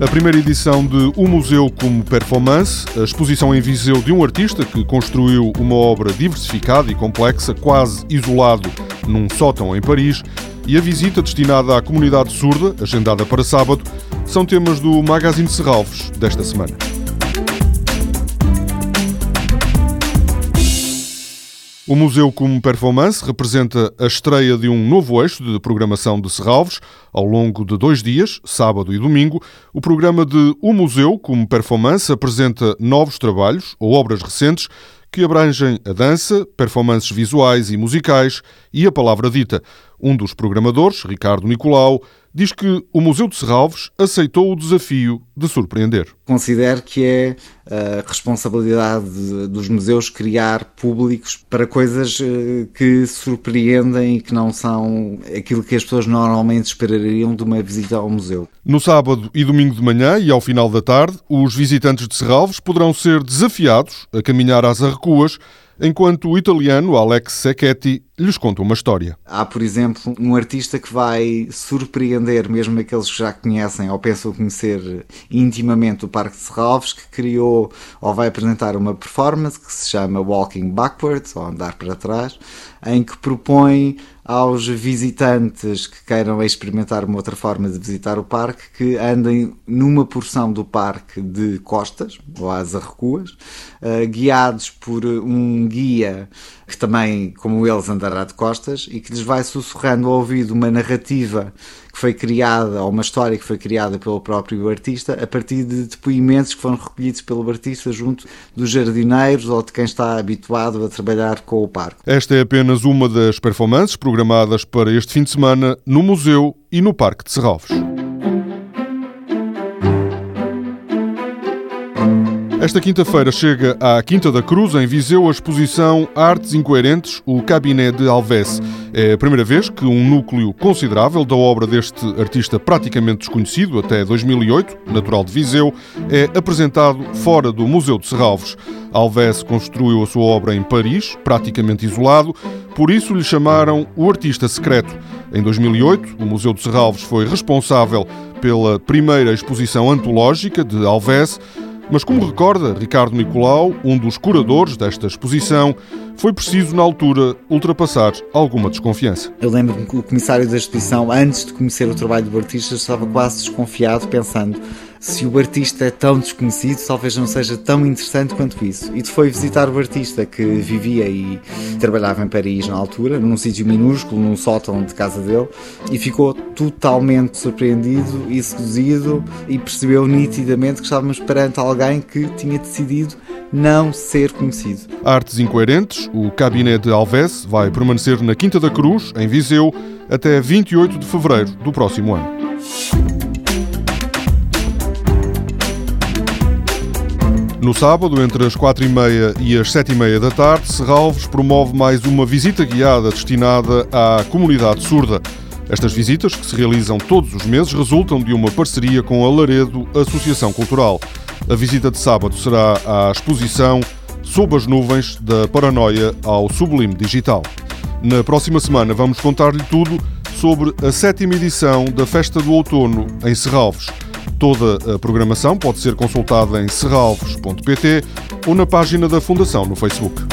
A primeira edição de O Museu como Performance, a exposição em Viseu de um artista que construiu uma obra diversificada e complexa, quase isolado num sótão em Paris, e a visita destinada à comunidade surda, agendada para sábado, são temas do Magazine Serralves desta semana. O Museu como Performance representa a estreia de um novo eixo de programação de Serralves. Ao longo de dois dias, sábado e domingo, o programa de O Museu como Performance apresenta novos trabalhos ou obras recentes que abrangem a dança, performances visuais e musicais e a palavra dita. Um dos programadores, Ricardo Nicolau, diz que o Museu de Serralves aceitou o desafio de surpreender. Considero que é a responsabilidade dos museus criar públicos para coisas eh, que surpreendem e que não são aquilo que as pessoas normalmente esperariam de uma visita ao museu. No sábado e domingo de manhã e ao final da tarde, os visitantes de Serralves poderão ser desafiados a caminhar às arrecuas enquanto o italiano Alex Secchetti lhes conta uma história. Há, por exemplo, um artista que vai surpreender mesmo aqueles que já conhecem ou pensam conhecer intimamente o Parque de Serralves, que criou ou vai apresentar uma performance que se chama Walking Backwards, ou Andar para Trás, em que propõe aos visitantes que queiram experimentar uma outra forma de visitar o parque que andem numa porção do parque de costas, ou às arrecuas, uh, guiados por um guia que também, como eles, andará de costas e que lhes vai sussurrando ao ouvido uma narrativa que foi criada, ou uma história que foi criada pelo próprio artista, a partir de depoimentos que foram recolhidos pelo artista junto dos jardineiros ou de quem está habituado a trabalhar com o parque. Esta é apenas uma das performances programadas para este fim de semana no Museu e no Parque de Serralves. Esta quinta-feira chega à Quinta da Cruz, em Viseu, a exposição Artes Incoerentes, o Cabinet de Alves. É a primeira vez que um núcleo considerável da obra deste artista praticamente desconhecido até 2008, natural de Viseu, é apresentado fora do Museu de Serralves. Alves construiu a sua obra em Paris, praticamente isolado, por isso lhe chamaram o artista secreto. Em 2008, o Museu de Serralves foi responsável pela primeira exposição antológica de Alves, mas, como recorda Ricardo Nicolau, um dos curadores desta exposição, foi preciso, na altura, ultrapassar alguma desconfiança. Eu lembro-me que o comissário da exposição, antes de conhecer o trabalho do artista, estava quase desconfiado, pensando se o artista é tão desconhecido, talvez não seja tão interessante quanto isso. E foi visitar o artista que vivia e trabalhava em Paris na altura, num sítio minúsculo, num sótão de casa dele, e ficou totalmente surpreendido e seduzido e percebeu nitidamente que estávamos perante alguém que tinha decidido não ser conhecido. Artes Incoerentes, o Cabinet de Alves vai permanecer na Quinta da Cruz, em Viseu, até 28 de fevereiro do próximo ano. No sábado, entre as quatro e meia as sete e meia da tarde, Serralves promove mais uma visita guiada destinada à comunidade surda. Estas visitas, que se realizam todos os meses, resultam de uma parceria com a Laredo Associação Cultural. A visita de sábado será à exposição Sob as Nuvens, da Paranoia ao Sublime Digital. Na próxima semana vamos contar-lhe tudo sobre a sétima edição da Festa do Outono em Serralves. Toda a programação pode ser consultada em serralves.pt ou na página da Fundação no Facebook.